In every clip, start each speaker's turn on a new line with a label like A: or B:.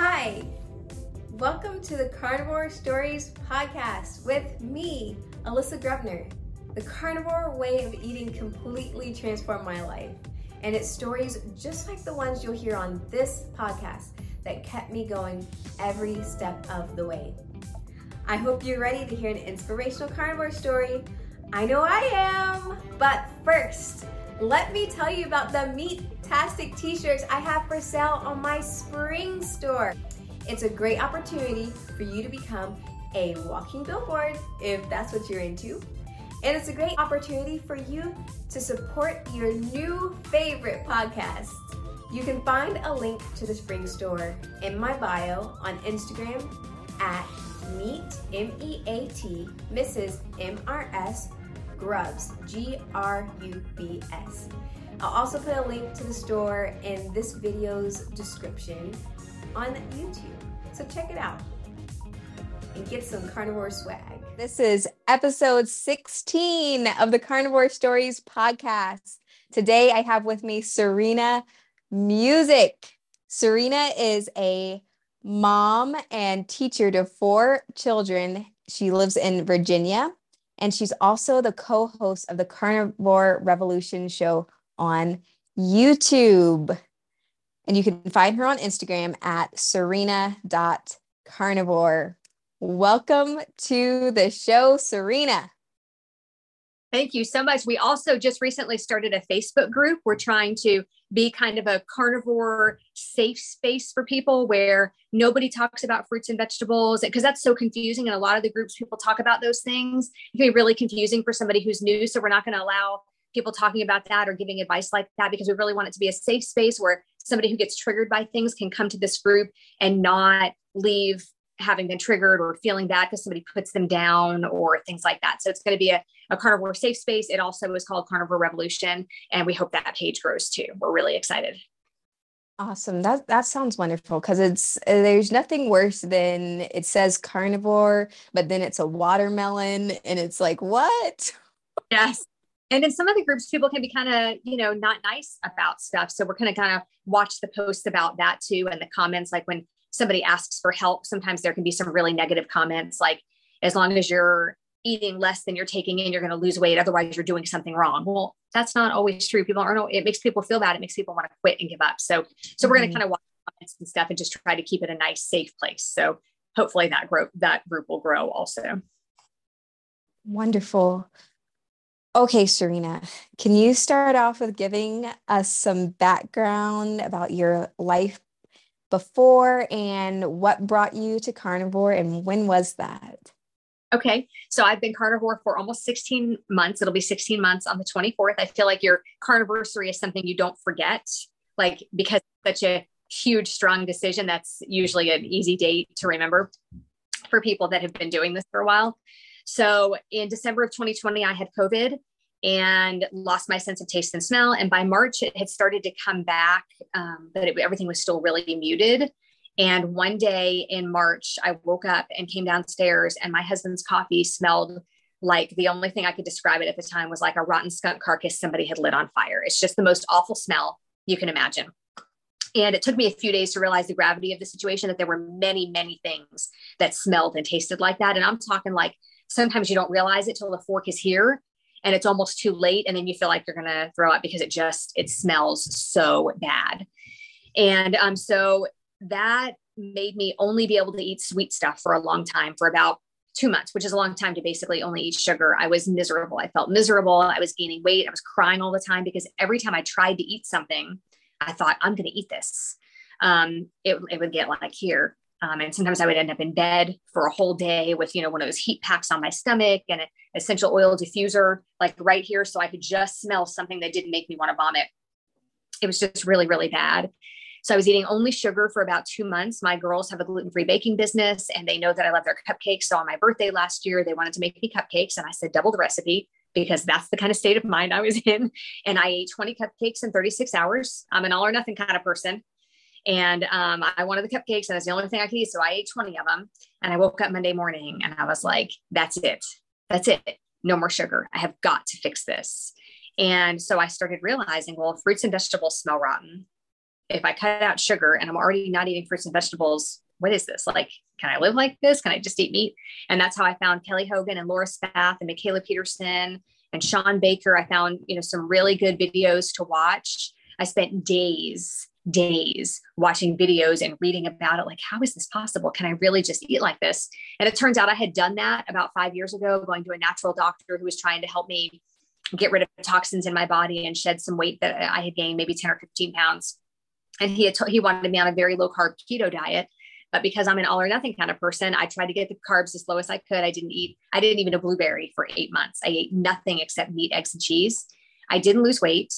A: Hi, welcome to the Carnivore Stories podcast with me, Alyssa Grubner. The carnivore way of eating completely transformed my life, and it's stories just like the ones you'll hear on this podcast that kept me going every step of the way. I hope you're ready to hear an inspirational carnivore story. I know I am! But first, let me tell you about the Meat-tastic t-shirts I have for sale on my spring store. It's a great opportunity for you to become a walking billboard if that's what you're into. And it's a great opportunity for you to support your new favorite podcast. You can find a link to the spring store in my bio on Instagram at meet M-E-A-T Mrs. M-R-S Grubs, G R U B S. I'll also put a link to the store in this video's description on YouTube. So check it out and get some carnivore swag. This is episode 16 of the Carnivore Stories podcast. Today I have with me Serena Musick. Serena is a mom and teacher to four children. She lives in Virginia and she's also the co host of the Carnivore Revolution show on YouTube. And you can find her on Instagram at serena.carnivore. Welcome to the show, Serena.
B: Thank you so much. We also just recently started a Facebook group. We're trying to be kind of a carnivore safe space for people where nobody talks about fruits and vegetables because that's so confusing. And a lot of the groups people talk about those things. It can be really confusing for somebody who's new. So we're not going to allow people talking about that or giving advice like that because we really want it to be a safe space where somebody who gets triggered by things can come to this group and not leave having been triggered or feeling bad because somebody puts them down or things like that. So it's going to be a, a carnivore safe space. It also is called Carnivore Revolution, and we hope that page grows too. We're really excited.
A: Awesome. That that sounds wonderful because it's there's nothing worse than it says carnivore, but then it's a watermelon, and it's like what?
B: Yes. And in some of the groups, people can be kind of, you know, not nice about stuff. So we're kind of kind of watch the posts about that too, and the comments. Like when somebody asks for help, sometimes there can be some really negative comments like, as long as you're eating less than you're taking in, you're going to lose weight. Otherwise, you're doing something wrong. Well, that's not always true. People aren't, it makes people feel bad. It makes people want to quit and give up. So, so we're going to mm-hmm. kind of watch comments and stuff and just try to keep it a nice, safe place. So hopefully that group that group will grow also.
A: Wonderful. Okay, Serena, can you start off with giving us some background about your life before and what brought you to carnivore and when was that?
B: Okay. So I've been carnivore for almost 16 months. It'll be 16 months on the 24th. I feel like your carniversary is something you don't forget, like because such a huge, strong decision. That's usually an easy date to remember for people that have been doing this for a while. So in December of 2020, I had COVID and lost my sense of taste and smell. And by March, it had started to come back, um, but it, everything was still really muted. And one day in March, I woke up and came downstairs, and my husband's coffee smelled like the only thing I could describe it at the time was like a rotten skunk carcass somebody had lit on fire. It's just the most awful smell you can imagine. And it took me a few days to realize the gravity of the situation, that there were many, many things that smelled and tasted like that. And I'm talking like sometimes you don't realize it till the fork is here and it's almost too late and then you feel like you're going to throw up because it just it smells so bad and um so that made me only be able to eat sweet stuff for a long time for about two months which is a long time to basically only eat sugar i was miserable i felt miserable i was gaining weight i was crying all the time because every time i tried to eat something i thought i'm going to eat this um, it, it would get like here um, and sometimes I would end up in bed for a whole day with, you know, one of those heat packs on my stomach and an essential oil diffuser, like right here. So I could just smell something that didn't make me want to vomit. It was just really, really bad. So I was eating only sugar for about two months. My girls have a gluten free baking business and they know that I love their cupcakes. So on my birthday last year, they wanted to make me cupcakes. And I said, double the recipe because that's the kind of state of mind I was in. And I ate 20 cupcakes in 36 hours. I'm an all or nothing kind of person. And um, I wanted the cupcakes, and that's the only thing I could eat. So I ate 20 of them. And I woke up Monday morning and I was like, that's it. That's it. No more sugar. I have got to fix this. And so I started realizing, well, fruits and vegetables smell rotten. If I cut out sugar and I'm already not eating fruits and vegetables, what is this? Like, can I live like this? Can I just eat meat? And that's how I found Kelly Hogan and Laura Spath and Mikhaila Peterson and Shawn Baker. I found, you know, some really good videos to watch. I spent days, days watching videos and reading about it. Like, how is this possible? Can I really just eat like this? And it turns out I had done that about five years ago, going to a natural doctor who was trying to help me get rid of toxins in my body and shed some weight that I had gained, maybe 10 or 15 pounds. And he had t- he wanted me on a very low carb keto diet. But because I'm an all or nothing kind of person, I tried to get the carbs as low as I could. I didn't eat, I didn't even a blueberry for eight months. I ate nothing except meat, eggs, and cheese. I didn't lose weight.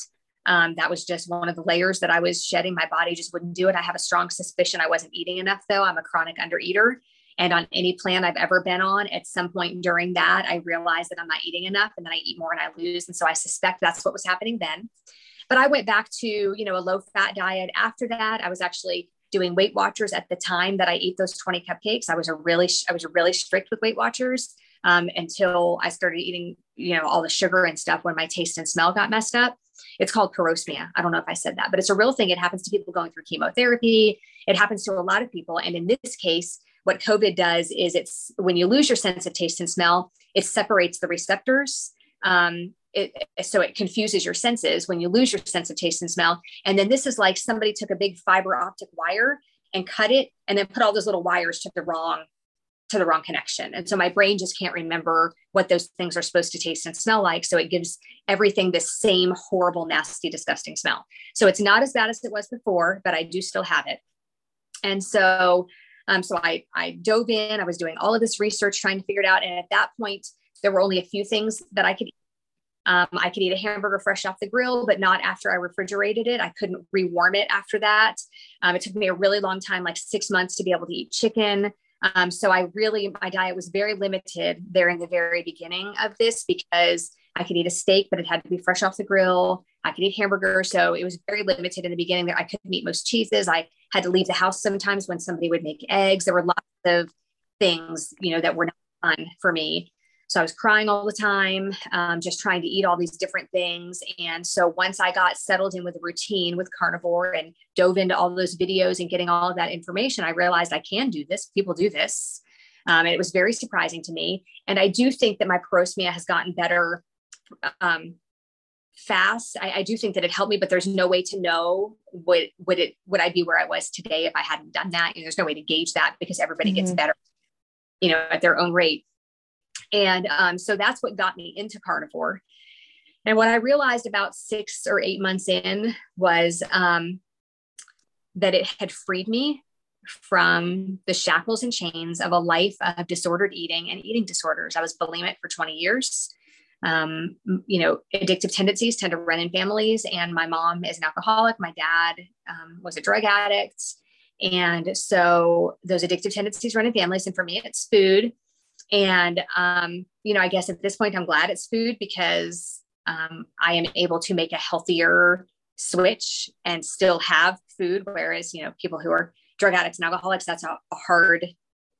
B: Um, that was just one of the layers that I was shedding. My body just wouldn't do it. I have a strong suspicion I wasn't eating enough, though. I'm a chronic undereater. And on any plan I've ever been on, at some point during that, I realized that I'm not eating enough and then I eat more and I lose. And so I suspect that's what was happening then. But I went back to, you know, a low fat diet after that. I was actually doing Weight Watchers at the time that I ate those 20 cupcakes. I was a really, I was really strict with Weight Watchers um, until I started eating, you know, all the sugar and stuff when my taste and smell got messed up. It's called parosmia. I don't know if I said that, but it's a real thing. It happens to people going through chemotherapy. It happens to a lot of people. And in this case, what COVID does is it's when you lose your sense of taste and smell, it separates the receptors. Um, it, so it confuses your senses when you lose your sense of taste and smell. And then this is like somebody took a big fiber optic wire and cut it and then put all those little wires to the wrong to the wrong connection. And so my brain just can't remember what those things are supposed to taste and smell like. So it gives everything the same horrible, nasty, disgusting smell. So it's not as bad as it was before, but I do still have it. And so, um, so I, I dove in, I was doing all of this research, trying to figure it out. And at that point, there were only a few things that I could um, I could eat a hamburger fresh off the grill, but not after I refrigerated it. I couldn't rewarm it after that. Um, it took me a really long time, like six months, to be able to eat chicken. Um, so I really, my diet was very limited there in the very beginning of this because I could eat a steak, but it had to be fresh off the grill. I could eat hamburger. So it was very limited in the beginning there. I couldn't eat most cheeses. I had to leave the house sometimes when somebody would make eggs. There were lots of things, you know, that were not fun for me. So I was crying all the time, um, just trying to eat all these different things. And so once I got settled in with a routine with carnivore and dove into all those videos and getting all of that information, I realized I can do this. People do this. Um, and it was very surprising to me. And I do think that my parosmia has gotten better um, fast. I, I, do think that it helped me, but there's no way to know would would it would I be where I was today if I hadn't done that. You know, there's no way to gauge that because everybody mm-hmm. gets better, you know, at their own rate. And um, so that's what got me into carnivore. And what I realized about six or eight months in was um, that it had freed me from the shackles and chains of a life of disordered eating and eating disorders. I was bulimic for 20 years. Um, you know, addictive tendencies tend to run in families, and my mom is an alcoholic. My dad um, was a drug addict. And so those addictive tendencies run in families. And for me, it's food. And, um, you know, I guess at this point, I'm glad it's food because um, I am able to make a healthier switch and still have food. Whereas, you know, people who are drug addicts and alcoholics, that's a, hard,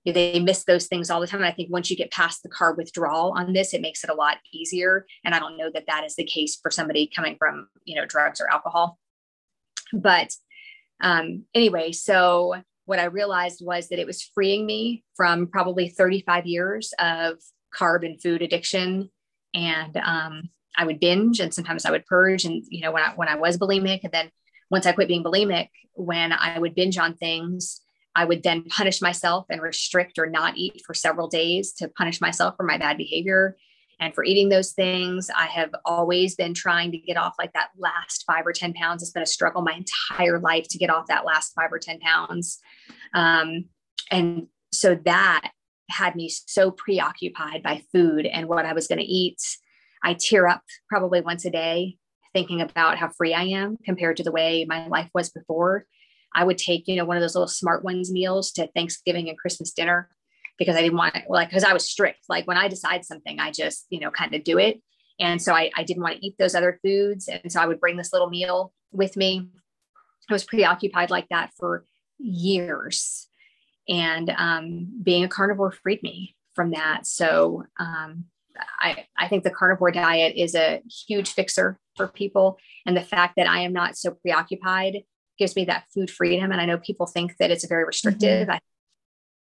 B: they miss those things all the time. And I think once you get past the carb withdrawal on this, it makes it a lot easier. And I don't know that that is the case for somebody coming from, you know, drugs or alcohol. But um, anyway, so what I realized was that it was freeing me from probably 35 years of carb and food addiction. And um, I would binge and sometimes I would purge. And, you know, when I, when I was bulimic, and then once I quit being bulimic, when I would binge on things, I would then punish myself and restrict or not eat for several days to punish myself for my bad behavior and for eating those things. I have always been trying to get off like that last five or 10 pounds. It's been a struggle my entire life to get off that last five or 10 pounds. Um, and so that had me so preoccupied by food and what I was going to eat. I tear up probably once a day thinking about how free I am compared to the way my life was before. I would take, you know, one of those little smart ones meals to Thanksgiving and Christmas dinner because I didn't want it, like, because I was strict. Like when I decide something, I just, you know, kind of do it. And so I, I didn't want to eat those other foods. And so I would bring this little meal with me. I was preoccupied like that for years. And um, being a carnivore freed me from that. So um, I, I think the carnivore diet is a huge fixer for people. And the fact that I am not so preoccupied gives me that food freedom. And I know people think that it's very restrictive. Mm-hmm. I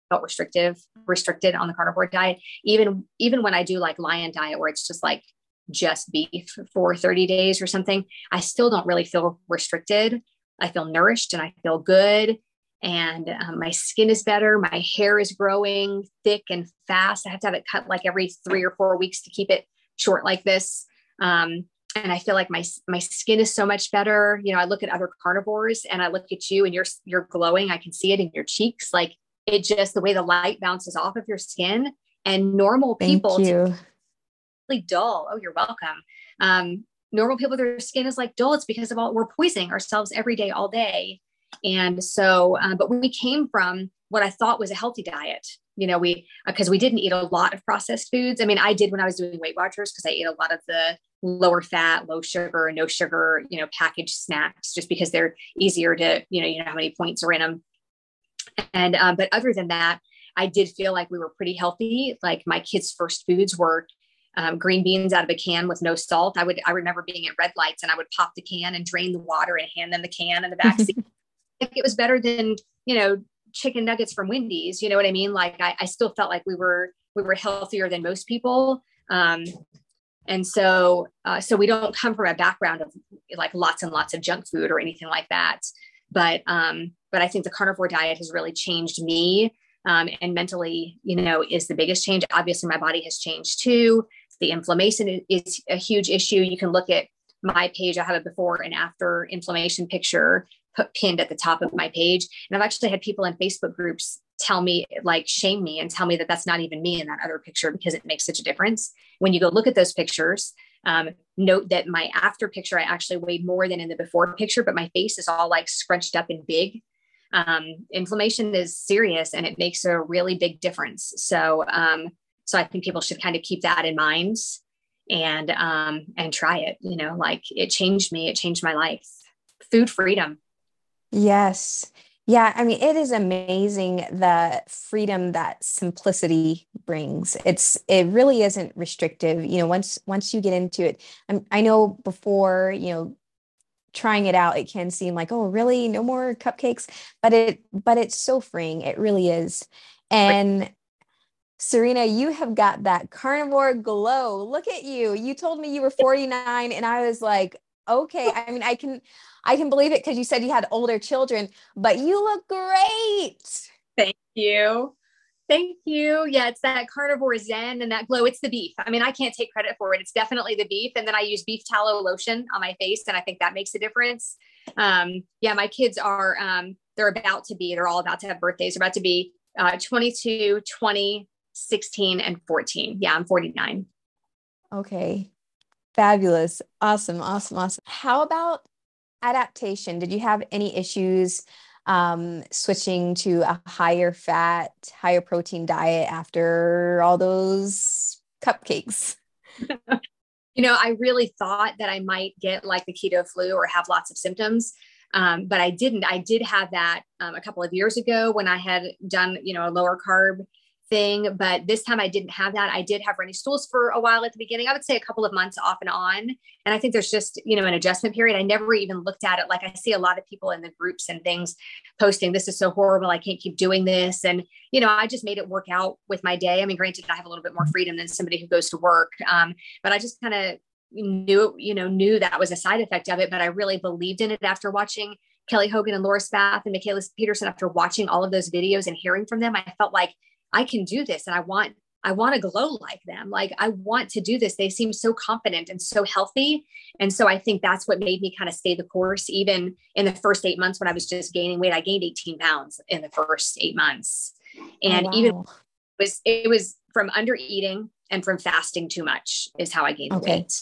B: felt restrictive, restricted on the carnivore diet. Even even when I do like lion diet, where it's just like just beef for 30 days or something, I still don't really feel restricted. I feel nourished and I feel good. And um, my skin is better. My hair is growing thick and fast. I have to have it cut like every three or four weeks to keep it short like this. Um, and I feel like my my skin is so much better. You know, I look at other carnivores and I look at you and you're you're glowing. I can see it in your cheeks. Like it just the way the light bounces off of your skin. And normal people,
C: Thank you.
B: Really dull. Oh, you're welcome. Um, normal people, their skin is like dull. It's because of all we're poisoning ourselves every day, all day. And so, uh, but we came from what I thought was a healthy diet. You know, we because uh, we didn't eat a lot of processed foods. I mean, I did when I was doing Weight Watchers because I ate a lot of the lower fat, low sugar, no sugar, you know, packaged snacks just because they're easier to, you know, you know how many points are in them. And um, but other than that, I did feel like we were pretty healthy. Like my kids' first foods were um, green beans out of a can with no salt. I would I remember being at red lights and I would pop the can and drain the water and hand them the can in the back seat. it was better than you know chicken nuggets from Wendy's. You know what I mean? Like I, I still felt like we were we were healthier than most people. Um, and so uh, so we don't come from a background of like lots and lots of junk food or anything like that but um but i think the carnivore diet has really changed me um, and mentally you know is the biggest change. Obviously my body has changed too. The inflammation is a huge issue. You can look at my page. I have a before and after inflammation picture put pinned at the top of my page. And i've actually had people in facebook groups tell me like shame me and tell me that that's not even me in that other picture because it makes such a difference. When you go look at those pictures um, note that my after picture i actually weighed more than in the before picture but my face is all like scrunched up and big. Um, inflammation is serious and it makes a really big difference. So um, so i think people should kind of keep that in mind and um, and try it you know like it changed me it changed my life. Food freedom.
C: Yes yeah, I mean, it is amazing the freedom that simplicity brings. It's it really isn't restrictive. You know, once once you get into it, I'm, I know before you know trying it out, it can seem like, oh, really, no more cupcakes, but it but it's so freeing. It really is, and. Serena, you have got that carnivore glow. Look at you. You told me you were 49 and I was like, okay. I mean, I can I can believe it because you said you had older children, but you look great.
B: Thank you. Thank you. Yeah, it's that carnivore zen and that glow. It's the beef. I mean, I can't take credit for it. It's definitely the beef. And then I use beef tallow lotion on my face, and I think that makes a difference. Um, yeah, my kids are um, they're about to be, they're all about to have birthdays. They're about to be uh, 22, 20, 16, and 14. Yeah, I'm 49.
C: Okay. Fabulous. Awesome. Awesome. Awesome. How about adaptation? Did you have any issues um, switching to a higher fat, higher protein diet after all those cupcakes?
B: you know, I really thought that I might get like the keto flu or have lots of symptoms. Um, but I didn't. I did have that um, a couple of years ago when I had done, you know, a lower carb thing. But this time I didn't have that. I did have runny stools for a while at the beginning. I would say a couple of months off and on. And I think there's just, you know, an adjustment period. I never even looked at it. Like I see a lot of people in the groups and things posting, this is so horrible. I can't keep doing this. And, you know, I just made it work out with my day. I mean, granted, I have a little bit more freedom than somebody who goes to work. Um, but I just kind of knew, you know, knew that was a side effect of it. But I really believed in it after watching Kelly Hogan and Laura Spath and Mikhaila Peterson after watching all of those videos and hearing from them. I felt like I can do this and I want I want to glow like them. Like I want to do this. They seem so confident and so healthy. And so I think that's what made me kind of stay the course. Even in the first eight months when I was just gaining weight, I gained 18 pounds in the first eight months. And oh, wow. even it was it was from under eating and from fasting too much is how I gained okay. weight.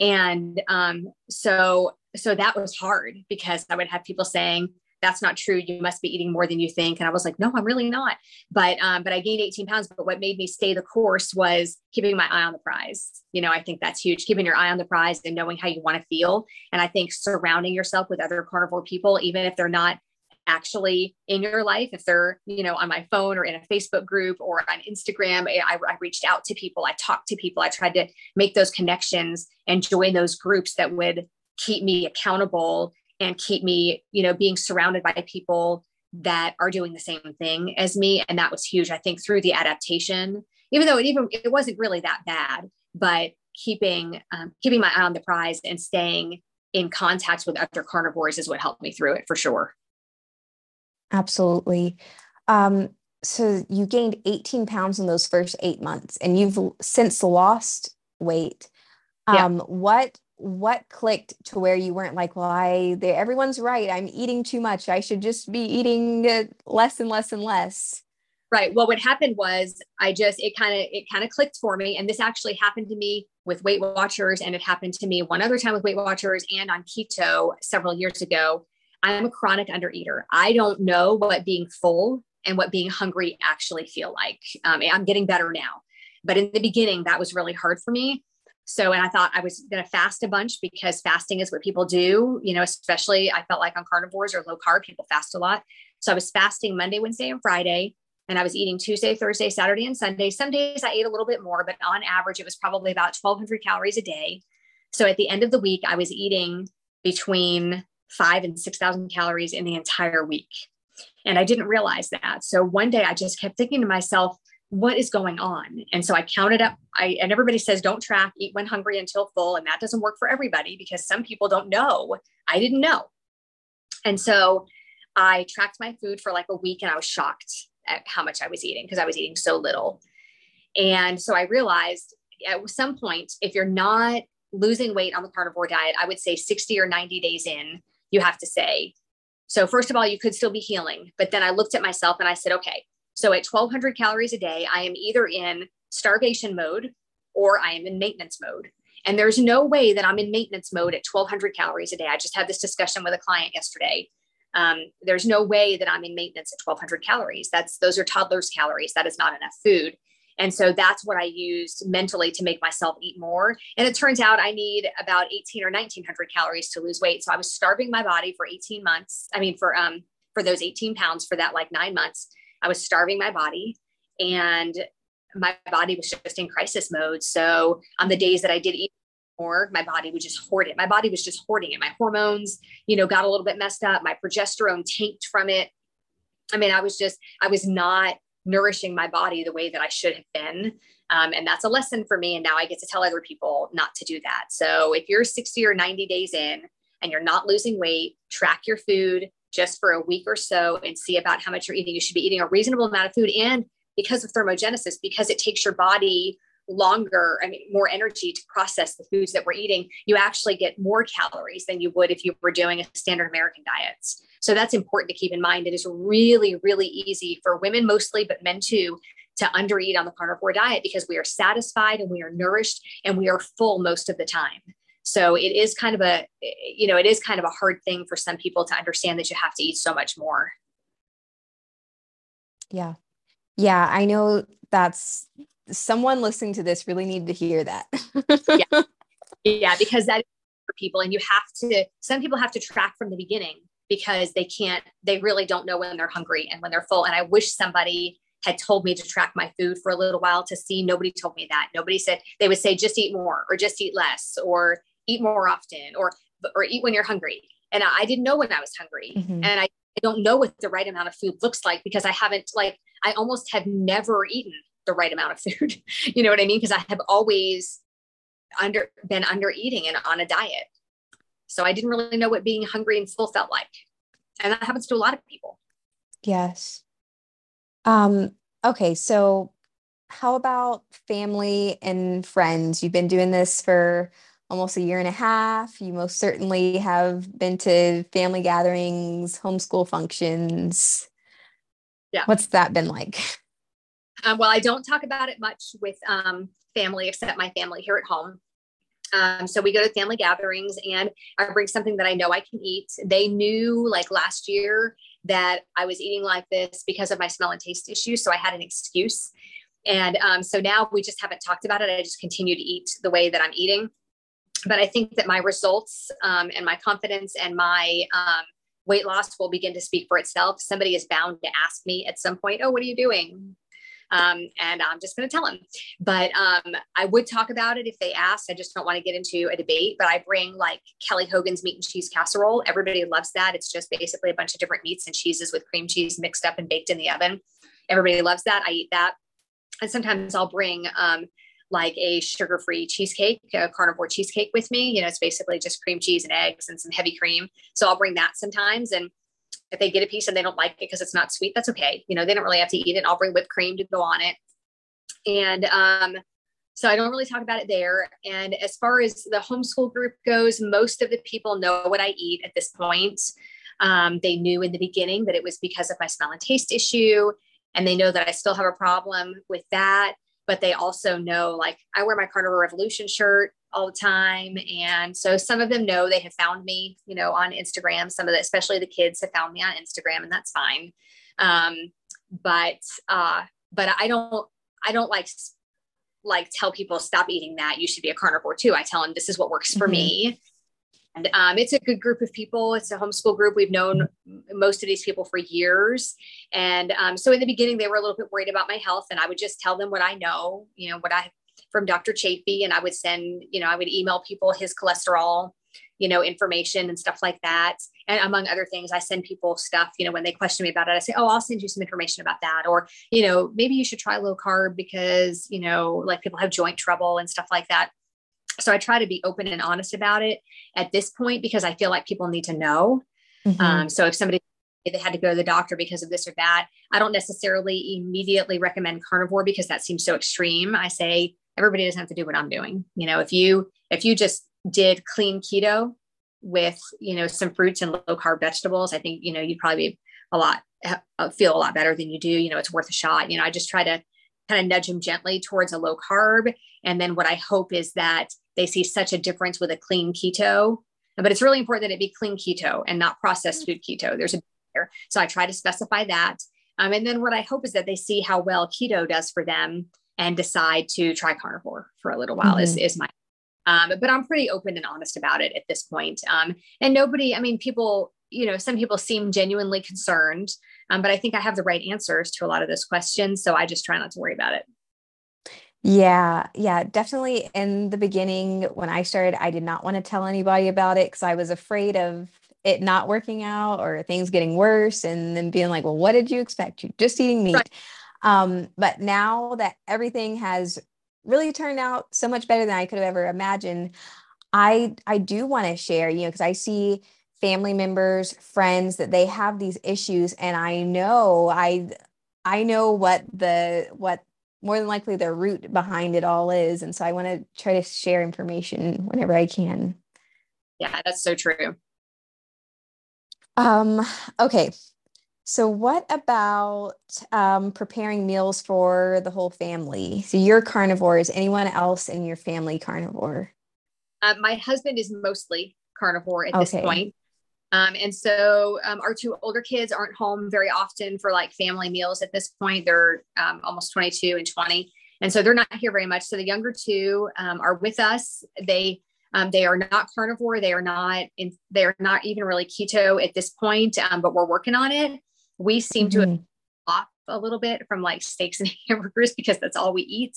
B: And um, so so that was hard because I would have people saying, that's not true. You must be eating more than you think. And I was like, no, I'm really not. But um, but I gained 18 pounds. But what made me stay the course was keeping my eye on the prize. You know, I think that's huge. Keeping your eye on the prize and knowing how you want to feel. And I think surrounding yourself with other carnivore people, even if they're not actually in your life if they're you know on my phone or in a facebook group or on instagram I, I, reached out to people i talked to people i tried to make those connections and join those groups that would keep me accountable and keep me, you know, being surrounded by people that are doing the same thing as me. And that was huge, I think, through the adaptation, even though it even it wasn't really that bad, but keeping um, keeping my eye on the prize and staying in contact with other carnivores is what helped me through it for sure.
C: Absolutely. Um, so you gained 18 pounds in those first eight months and you've since lost weight. Um, yeah. what what clicked to where you weren't like, well, I they, everyone's right. I'm eating too much. I should just be eating uh, less and less and less.
B: Right. Well, what happened was I just it kind of it kind of clicked for me, and this actually happened to me with Weight Watchers, and it happened to me one other time with Weight Watchers and on keto several years ago. I'm a chronic undereater. I don't know what being full and what being hungry actually feel like. Um, I'm getting better now, but in the beginning, that was really hard for me. So, and I thought I was going to fast a bunch because fasting is what people do, you know, especially I felt like on carnivores or low carb, people fast a lot. So I was fasting Monday, Wednesday, and Friday. And I was eating Tuesday, Thursday, Saturday, and Sunday. Some days I ate a little bit more, but on average, it was probably about 1,200 calories a day. So at the end of the week, I was eating between five and 6,000 calories in the entire week. And I didn't realize that. So one day I just kept thinking to myself, what is going on? And so I counted up. I and everybody says don't track, eat when hungry until full, and that doesn't work for everybody because some people don't know. I didn't know, and so I tracked my food for like a week, and I was shocked at how much I was eating because I was eating so little. And so I realized at some point, if you're not losing weight on the carnivore diet, I would say 60 or 90 days in, you have to say. So first of all, you could still be healing, but then I looked at myself and I said, okay, so at 1200 calories a day, I am either in starvation mode or I am in maintenance mode. And there's no way that I'm in maintenance mode at 1200 calories a day. I just had this discussion with a client yesterday. Um, there's no way that I'm in maintenance at 1200 calories. That's those are toddlers' calories. That is not enough food. And so that's what I used mentally to make myself eat more. And it turns out I need about 18 or 1900 calories to lose weight. So I was starving my body for 18 months. I mean, for um for those 18 pounds for that like nine months. I was starving my body and my body was just in crisis mode. So on the days that I did eat more, my body would just hoard it. My body was just hoarding it. My hormones, you know, got a little bit messed up. My progesterone tanked from it. I mean, I was just, I was not nourishing my body the way that I should have been. Um, and that's a lesson for me. And now I get to tell other people not to do that. So if you're 60 or 90 days in and you're not losing weight, track your food, just for a week or so and see about how much you're eating. You should be eating a reasonable amount of food. And because of thermogenesis, because it takes your body longer, I mean, more energy to process the foods that we're eating, you actually get more calories than you would if you were doing a standard American diet. So that's important to keep in mind. It is really, really easy for women mostly, but men too, to undereat on the carnivore diet because we are satisfied and we are nourished and we are full most of the time. So it is kind of a, you know, it is kind of a hard thing for some people to understand that you have to eat so much more.
C: Yeah. Yeah. I know that's someone listening to this really needed to hear that.
B: yeah. Yeah. Because that is for people. And you have to, some people have to track from the beginning because they can't, they really don't know when they're hungry and when they're full. And I wish somebody had told me to track my food for a little while to see. Nobody told me that. Nobody said, they would say, just eat more or just eat less or eat more often or or eat when you're hungry. And i didn't know when i was hungry. Mm-hmm. and I, I don't know what the right amount of food looks like because i haven't like i almost have never eaten the right amount of food. You know what i mean? Because i have always under been under eating and on a diet. So i didn't really know what being hungry and full felt like. And that happens to a lot of people.
C: Yes. Um okay so how about family and friends? You've been doing this for almost a year and a half. You most certainly have been to family gatherings, homeschool functions. Yeah. What's that been like?
B: Um, well, I don't talk about it much with um, family except my family here at home. Um, so we go to family gatherings and I bring something that I know I can eat. They knew like last year that I was eating like this because of my smell and taste issues. So I had an excuse. And um, so now we just haven't talked about it. I just continue to eat the way that I'm eating but I think that my results um, and my confidence and my um, weight loss will begin to speak for itself. Somebody is bound to ask me at some point, "Oh, what are you doing?" Um, and I'm just going to tell them. But um, I would talk about it if they asked. I just don't want to get into a debate. But I bring like Kelly Hogan's meat and cheese casserole. Everybody loves that. It's just basically a bunch of different meats and cheeses with cream cheese mixed up and baked in the oven. Everybody loves that. I eat that. And sometimes I'll bring um, like a sugar-free cheesecake, a carnivore cheesecake with me. You know, it's basically just cream cheese and eggs and some heavy cream. So I'll bring that sometimes. And if they get a piece and they don't like it because it's not sweet, that's okay. You know, they don't really have to eat it. I'll bring whipped cream to go on it. And um, so I don't really talk about it there. And as far as the homeschool group goes, most of the people know what I eat at this point. Um, they knew in the beginning that it was because of my smell and taste issue. And they know that I still have a problem with that but they also know like I wear my Carnivore Revolution shirt all the time. And so some of them know they have found me, you know, on Instagram. Some of the, especially the kids have found me on Instagram and that's fine. Um, but, uh, but I don't, I don't like, like tell people stop eating that. You should be a carnivore too. I tell them this is what works for mm-hmm. me. And um, it's a good group of people. It's a homeschool group. We've known most of these people for years. And um, so in the beginning, they were a little bit worried about my health. And I would just tell them what I know, you know, what I from Dr. Chaffee. And I would send, you know, I would email people his cholesterol, you know, information and stuff like that. And among other things, I send people stuff, you know, when they question me about it, I say, oh, I'll send you some information about that. Or, you know, maybe you should try low carb because, you know, like people have joint trouble and stuff like that so I try to be open and honest about it at this point because I feel like people need to know. Mm-hmm. Um, so if somebody they had to go to the doctor because of this or that, I don't necessarily immediately recommend carnivore because that seems so extreme. I say everybody doesn't have to do what I'm doing. You know, if you if you just did clean keto with you know some fruits and low carb vegetables, I think you know you'd probably be a lot uh, feel a lot better than you do. You know, it's worth a shot. You know, I just try to kind of nudge them gently towards a low carb, and then what I hope is that they see such a difference with a clean keto. But it's really important that it be clean keto and not processed food keto. There's a there. So I try to specify that. Um, and then what I hope is that they see how well keto does for them and decide to try carnivore for a little while mm-hmm. is, is my um, but I'm pretty open and honest about it at this point. Um, and nobody, I mean, people, you know, some people seem genuinely concerned, um, but I think I have the right answers to a lot of those questions. So I just try not to worry about it.
C: Yeah, yeah, definitely. In the beginning, when I started, I did not want to tell anybody about it because I was afraid of it not working out or things getting worse and then being like, well, what did you expect? You're just eating meat. Right. Um, but now that everything has really turned out so much better than I could have ever imagined, I I do want to share, you know, because I see family members, friends that they have these issues, and I know I I know what the what more than likely the root behind it all is. And so I want to try to share information whenever I can.
B: Yeah, that's so true.
C: Um, okay. So what about um, preparing meals for the whole family? So you're carnivore. Is anyone else in your family carnivore?
B: Uh, my husband is mostly carnivore at okay. this point. Um, and so um, our two older kids aren't home very often for like family meals at this point. They're um, almost 22 and 20. And so they're not here very much. So the younger two um, are with us. They um, they are not carnivore. They are not in, they are not even really keto at this point, um, but we're working on it. We seem mm-hmm. to have off a little bit from like steaks and hamburgers because that's all we eat.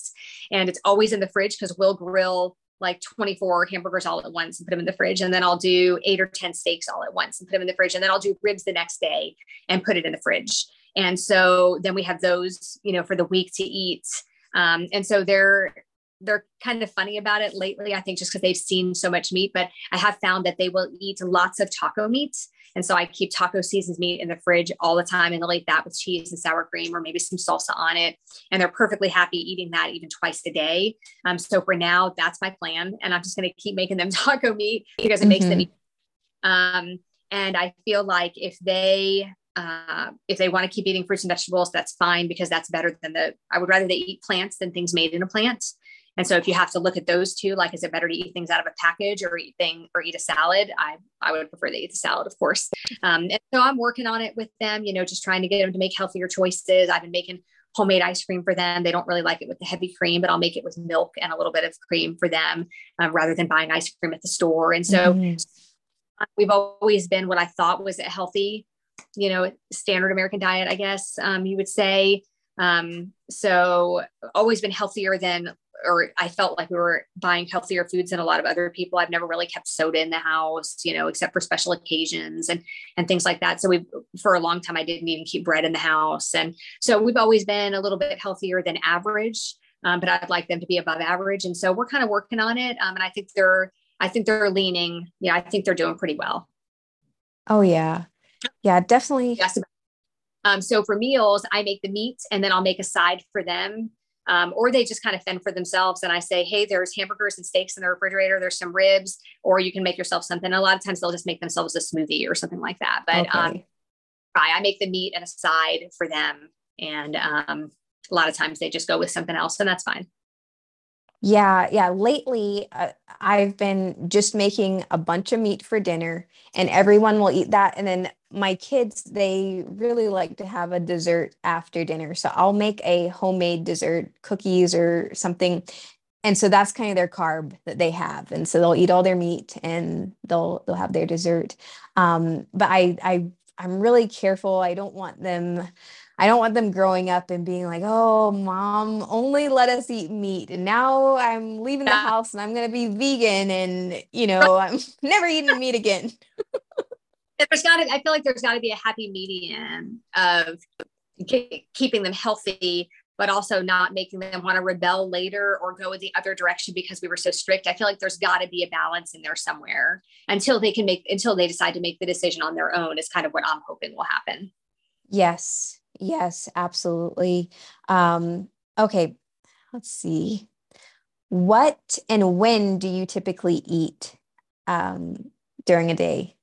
B: And it's always in the fridge because we'll grill like 24 hamburgers all at once and put them in the fridge. And then I'll do eight or 10 steaks all at once and put them in the fridge. And then I'll do ribs the next day and put it in the fridge. And so then we have those, you know, for the week to eat. Um, and so they're, they're kind of funny about it lately, I think, just because they've seen so much meat. But I have found that they will eat lots of taco meat. And so I keep taco seasons meat in the fridge all the time and they'll eat that with cheese and sour cream or maybe some salsa on it. And they're perfectly happy eating that even twice a day. Um, so for now, that's my plan. And I'm just going to keep making them taco meat because it mm-hmm. makes them eat. Um, and I feel like if they uh, if they want to keep eating fruits and vegetables, that's fine because that's better than the. I would rather they eat plants than things made in a plant. And so if you have to look at those two, like, is it better to eat things out of a package or eat thing or eat a salad? I, I would prefer they eat the salad, of course. Um, and so I'm working on it with them, you know, just trying to get them to make healthier choices. I've been making homemade ice cream for them. They don't really like it with the heavy cream, but I'll make it with milk and a little bit of cream for them um, rather than buying ice cream at the store. And so mm-hmm. we've always been what I thought was a healthy, you know, standard American diet, I guess um, you would say. Um, so always been healthier than, or I felt like we were buying healthier foods than a lot of other people. I've never really kept soda in the house, you know, except for special occasions and and things like that. So we, for a long time, I didn't even keep bread in the house, and so we've always been a little bit healthier than average. Um, but I'd like them to be above average, and so we're kind of working on it. Um, and I think they're, I think they're leaning. Yeah, I think they're doing pretty well.
C: Oh yeah, yeah, definitely.
B: Yes. Um, so for meals, I make the meat and then I'll make a side for them. Um, or they just kind of fend for themselves. And I say, hey, there's hamburgers and steaks in the refrigerator. There's some ribs, or you can make yourself something. A lot of times they'll just make themselves a smoothie or something like that. But okay. um, I, I make the meat and a side for them. And um, a lot of times they just go with something else, and that's fine.
C: Yeah, yeah. Lately, uh, I've been just making a bunch of meat for dinner, and everyone will eat that. And then my kids, they really like to have a dessert after dinner. So I'll make a homemade dessert, cookies or something. And so that's kind of their carb that they have. And so they'll eat all their meat and they'll they'll have their dessert. Um, but I I I'm really careful. I don't want them I don't want them growing up and being like, oh, mom, only let us eat meat. And now I'm leaving the house and I'm going to be vegan and, you know, I'm never eating meat again.
B: there's got to, I feel like there's got to be a happy medium of keeping them healthy, but also not making them want to rebel later or go in the other direction because we were so strict. I feel like there's got to be a balance in there somewhere until they can make, until they decide to make the decision on their own, is kind of what I'm hoping will happen.
C: Yes. Yes, absolutely. Um, okay, let's see. What and when do you typically eat um, during a day?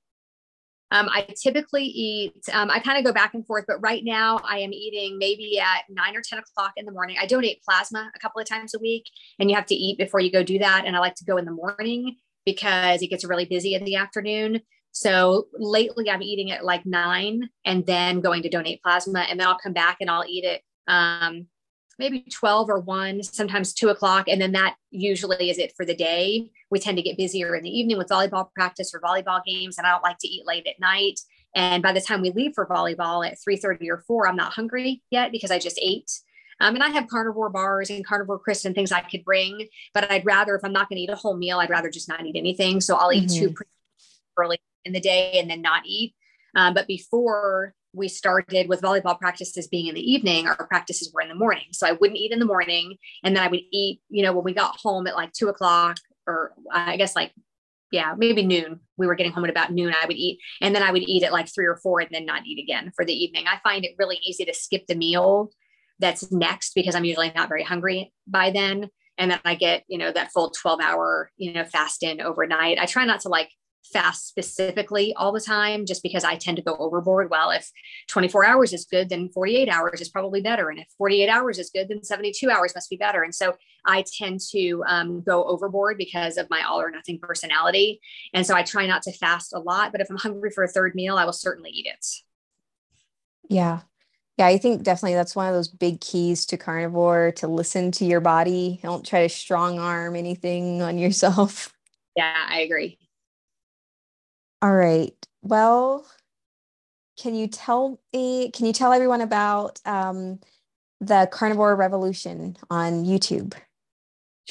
B: Um, I typically eat, um, I kind of go back and forth, but right now I am eating maybe at nine or 10 o'clock in the morning. I donate plasma a couple of times a week, and you have to eat before you go do that. And I like to go in the morning because it gets really busy in the afternoon. So lately I'm eating at like nine and then going to donate plasma. And then I'll come back and I'll eat it um, maybe 12 or 1, sometimes 2 o'clock. And then that usually is it for the day. We tend to get busier in the evening with volleyball practice or volleyball games. And I don't like to eat late at night. And by the time we leave for volleyball at 3:30 or 4, I'm not hungry yet because I just ate. Um, and I have carnivore bars and carnivore crisps and things I could bring, but I'd rather, if I'm not going to eat a whole meal, I'd rather just not eat anything. So I'll eat mm-hmm. two early in the day and then not eat. Um, but before we started with volleyball practices being in the evening, our practices were in the morning. So I wouldn't eat in the morning. And then I would eat, you know, when we got home at like two o'clock or I guess like, yeah, maybe noon. We were getting home at about noon. I would eat. And then I would eat at like three or four and then not eat again for the evening. I find it really easy to skip the meal that's next because I'm usually not very hungry by then. And then I get, you know, that full 12 hour, you know, fast in overnight. I try not to like fast specifically all the time just because I tend to go overboard. Well, if 24 hours is good, then 48 hours is probably better. And if 48 hours is good, then 72 hours must be better. And so I tend to um, go overboard because of my all or nothing personality. And so I try not to fast a lot. But if I'm hungry for a third meal, I will certainly eat it.
C: Yeah. Yeah, I think definitely that's one of those big keys to carnivore to listen to your body. Don't try to strong arm anything on yourself.
B: Yeah, I agree.
C: All right. Well, can you tell me, can you tell everyone about um, the Carnivore Revolution on YouTube?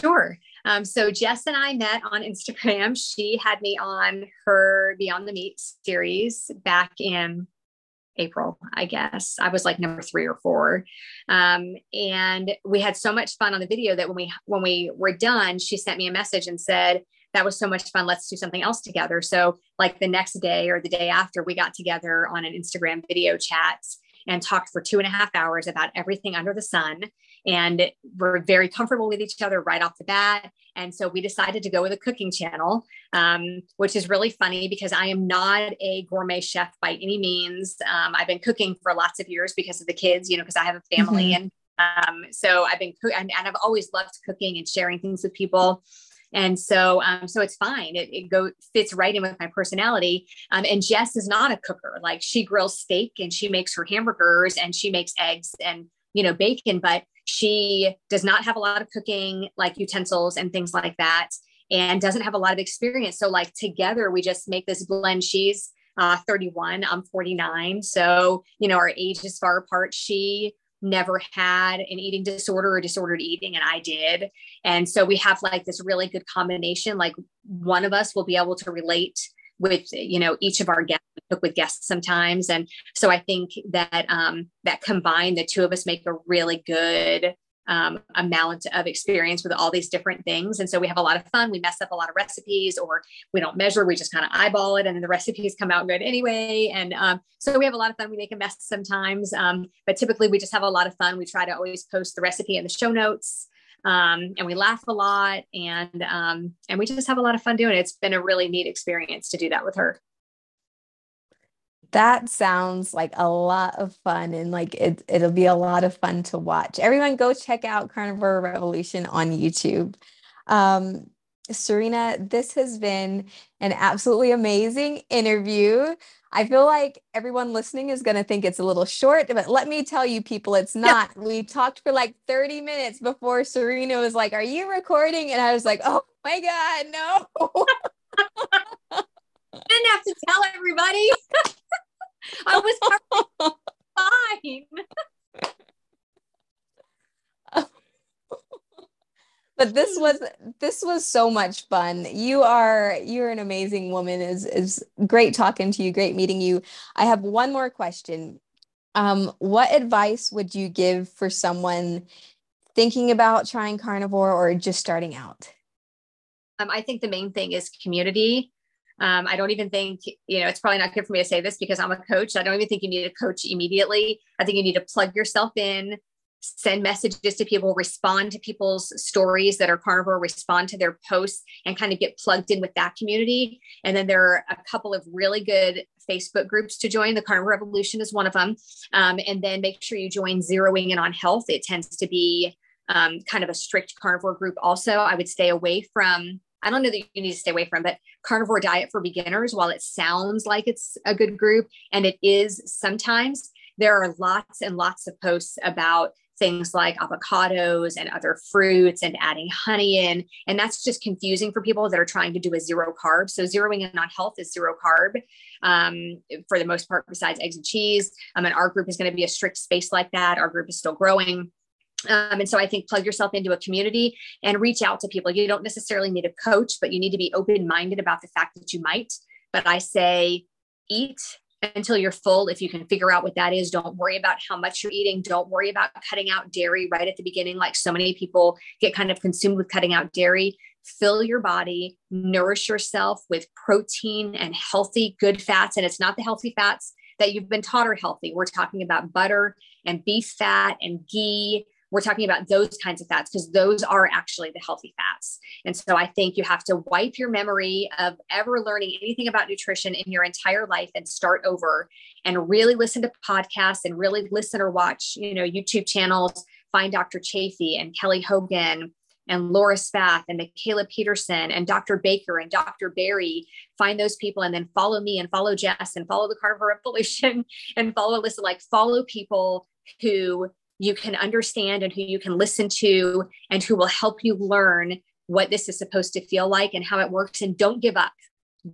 B: Sure. Um, so Jess and I met on Instagram. She had me on her Beyond the Meat series back in April, I guess. I was like number three or four. Um, and we had so much fun on the video that when we when we were done, she sent me a message and said, that was so much fun. Let's do something else together. So, like the next day or the day after, we got together on an Instagram video chat and talked for two and a half hours about everything under the sun. And we're very comfortable with each other right off the bat. And so we decided to go with a cooking channel, um, which is really funny because I am not a gourmet chef by any means. Um, I've been cooking for lots of years because of the kids, you know, because I have a family. Mm-hmm. And um, so I've been, co- and, and I've always loved cooking and sharing things with people and so um, so it's fine. It, it go fits right in with my personality. Um, and jess is not a cooker. Like she grills steak and she makes her hamburgers and she makes eggs and you know bacon but she does not have a lot of cooking like utensils and things like that and doesn't have a lot of experience. So like together we just make this blend. She's uh, 31 i'm 49 so you know our age is far apart. She never had an eating disorder or disordered eating and I did. And so we have like this really good combination. Like one of us will be able to relate with you know each of our guests with guests sometimes and so i think that um that combined the two of us make a really good um, amount of experience with all these different things. And so we have a lot of fun. We mess up a lot of recipes or we don't measure, we just kind of eyeball it and then the recipes come out good anyway. And um, so we have a lot of fun. We make a mess sometimes, um, but typically we just have a lot of fun. We try to always post the recipe in the show notes. Um, and we laugh a lot and um, and we just have a lot of fun doing it. It's been a really neat experience to do that with her.
C: That sounds like a lot of fun and like it, it'll be a lot of fun to watch. Everyone go check out Carnivore Revolution on YouTube. Um, Serena, this has been an absolutely amazing interview. I feel like everyone listening is going to think it's a little short, but let me tell you, people, it's not. We talked for like 30 minutes before Serena was like, Are you recording? And I was like, Oh my God, no.
B: I didn't have to tell everybody. I was fine.
C: but this was this was so much fun. You are you're an amazing woman. Is is great talking to you great meeting you. I have one more question. Um what advice would you give for someone thinking about trying carnivore or just starting out?
B: Um, i think the main thing is community um, I don't even think, you know, it's probably not good for me to say this because I'm a coach. I don't even think you need a coach immediately. I think you need to plug yourself in, send messages to people, respond to people's stories that are carnivore, respond to their posts, and kind of get plugged in with that community. And then there are a couple of really good Facebook groups to join. The Carnivore Revolution is one of them. Um, and then make sure you join Zeroing In on Health. It tends to be um, kind of a strict carnivore group, also. I would stay away from I don't know that you need to stay away from, but carnivore diet for beginners, while it sounds like it's a good group, and it is sometimes, there are lots and lots of posts about things like avocados and other fruits and adding honey in. And that's just confusing for people that are trying to do a zero carb. So, zeroing in on health is zero carb um, for the most part, besides eggs and cheese. Um, and our group is going to be a strict space like that. Our group is still growing. Um, and so I think plug yourself into a community and reach out to people. You don't necessarily need a coach, but you need to be open minded about the fact that you might. But I say eat until you're full. If you can figure out what that is, don't worry about how much you're eating. Don't worry about cutting out dairy right at the beginning, like so many people get kind of consumed with cutting out dairy. Fill your body, nourish yourself with protein and healthy, good fats. And it's not the healthy fats that you've been taught are healthy. We're talking about butter and beef fat and ghee we're talking about those kinds of fats because those are actually the healthy fats. And so I think you have to wipe your memory of ever learning anything about nutrition in your entire life and start over and really listen to podcasts and really listen or watch, you know, YouTube channels. Find Dr. Chaffee and Kelly Hogan and Laura Spath and Mikhaila Peterson and Dr. Baker and Dr. Berry. Find those people and then follow me and follow Jess and follow the Carnivore Revolution and follow Alyssa. Like follow people who you can understand and who you can listen to and who will help you learn what this is supposed to feel like and how it works. And don't give up.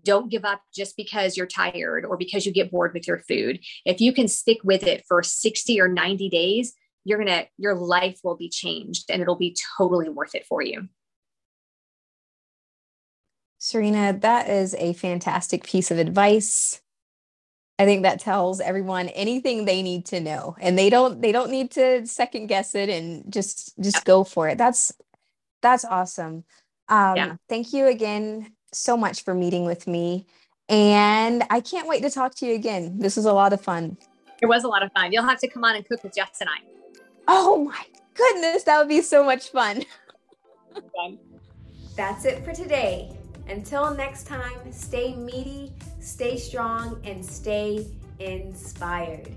B: Don't give up just because you're tired or because you get bored with your food. If you can stick with it for 60 or 90 days, you're going to, your life will be changed and it'll be totally worth it for you.
C: Serena, that is a fantastic piece of advice. I think that tells everyone anything they need to know and they don't they don't need to second guess it and just just go for it. That's that's awesome. Um yeah. thank you again so much for meeting with me and I can't wait to talk to you again. This was a lot of fun.
B: It was a lot of fun. You'll have to come on and cook with Jess and I.
C: Oh my goodness, that would be so much fun.
A: That's it for today. Until next time, stay meaty, stay strong, and stay inspired.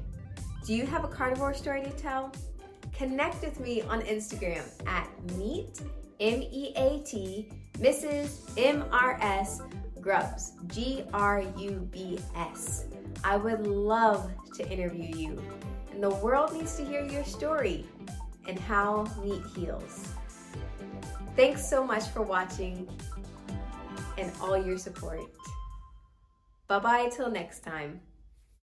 A: Do you have a carnivore story to tell? Connect with me on Instagram at meet, M E A T, Mrs. M R S, Grubs, G R U B S. I would love to interview you, and the world needs to hear your story and how meat heals. Thanks so much for watching and all your support. Bye bye till next time.